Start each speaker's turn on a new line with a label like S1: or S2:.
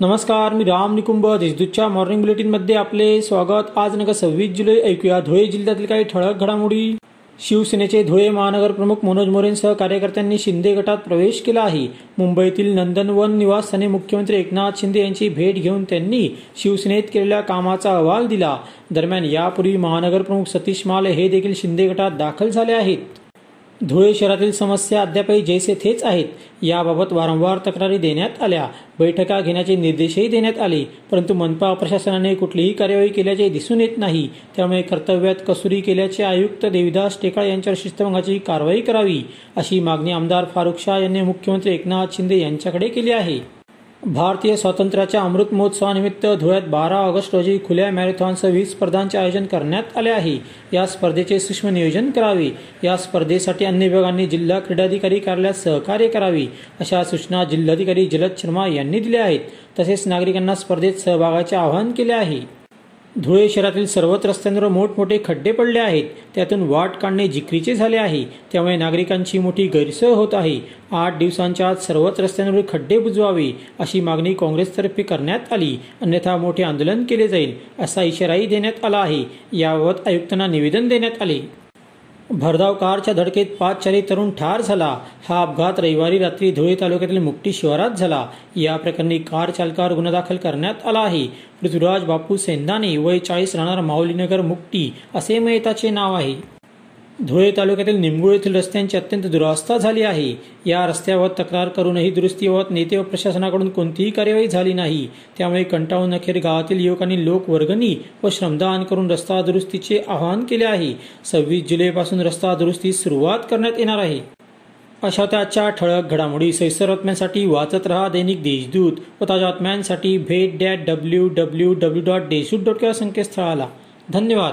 S1: नमस्कार मी राम निकुंभ देशदूतच्या मॉर्निंग बुलेटिनमध्ये आपले स्वागत. आज नका सव्वीस जुलै ऐकूया धुळे जिल्ह्यातील काही ठळक घडामोडी. शिवसेनेचे धुळे महानगर प्रमुख मनोज मोरेंसह कार्यकर्त्यांनी शिंदे गटात प्रवेश केला आहे. मुंबईतील नंदनवन निवासस्थानी मुख्यमंत्री एकनाथ शिंदे यांची भेट घेऊन त्यांनी शिवसेनेत केलेल्या कामाचा अहवाल दिला. दरम्यान यापूर्वी महानगर प्रमुख सतीश माले हे देखील शिंदे गटात दाखल झाले आहेत. धुळे शहरातील समस्या अद्यापही जैसे थेच आहेत. याबाबत वारंवार तक्रारी देण्यात आल्या. बैठका घेण्याचे निर्देशही देण्यात आले. परंतु मनपा प्रशासनाने कुठलीही कार्यवाही केल्याचे दिसून येत नाही. त्यामुळे कर्तव्यात कसुरी केल्याचे आयुक्त देविदास टेकाळ यांच्यावर शिस्तभंगाची कारवाई करावी अशी मागणी आमदार फारुख शाह यांनी मुख्यमंत्री एकनाथ शिंदे यांच्याकडे केली आहे. भारतीय स्वातंत्र्याच्या अमृत महोत्सवानिमित्त धुळ्यात बारा ऑगस्ट रोजी खुल्या मॅरेथॉनसह वीस स्पर्धांचे आयोजन करण्यात आले आहे. या स्पर्धेचे सूक्ष्म नियोजन करावे. या स्पर्धेसाठी अन्य विभागांनी जिल्हा क्रीडाधिकारी कार्यालयात सहकार्य करावे अशा सूचना जिल्हाधिकारी जलद शर्मा यांनी दिल्या आहेत. तसेच नागरिकांना स्पर्धेत सहभागाचे आवाहन केले आहे. धुळे शहरातील सर्वच रस्त्यांवर मोठमोठे खड्डे पडले आहेत. त्यातून वाट काढणे जिकरीचे झाले आहे. त्यामुळे नागरिकांची मोठी गैरसोय होत आहे. आठ दिवसांच्या आत सर्वच रस्त्यांवर खड्डे बुजवावे अशी मागणी काँग्रेसतर्फे करण्यात आली. अन्यथा मोठे आंदोलन केले जाईल असा इशाराही देण्यात आला आहे. याबाबत आयुक्तांना निवेदन देण्यात आले. भरधाव कारच्या धडकेत पाच चारी तरुण ठार झाला. हा अपघात रविवारी रात्री धुळे तालुक्यातील मुक्टी शिवारात झाला. या प्रकरणी कार चालकावर गुन्हा दाखल करण्यात आला आहे. पृथ्वीराज बापू सेंदाने वय चाळीस राहणार माऊलीनगर मुक्टी असे मयताचे नाव आहे. धुळे तालुक्यातील निमगुळ येथील रस्त्यांची अत्यंत दुरावस्था झाली आहे. या रस्त्यावर तक्रार करूनही दुरुस्तीबाबत नेते व प्रशासनाकडून कोणतीही कार्यवाही झाली नाही. त्यामुळे कंटाळून अखेर गावातील युवकांनी लोकवर्गणी व श्रमदान करून रस्ता दुरुस्तीचे आवाहन केले आहे. सव्वीस जुलैपासून रस्ता दुरुस्ती सुरुवात करण्यात येणार आहे. अशा त्याच्या ठळक घडामोडी सैसर बातम्यांसाठी वाचत रहा दैनिक देशदूत व ताज्या बातम्यांसाठी भेट dot W W W dot Deshdoot dot संकेतस्थळाला. धन्यवाद.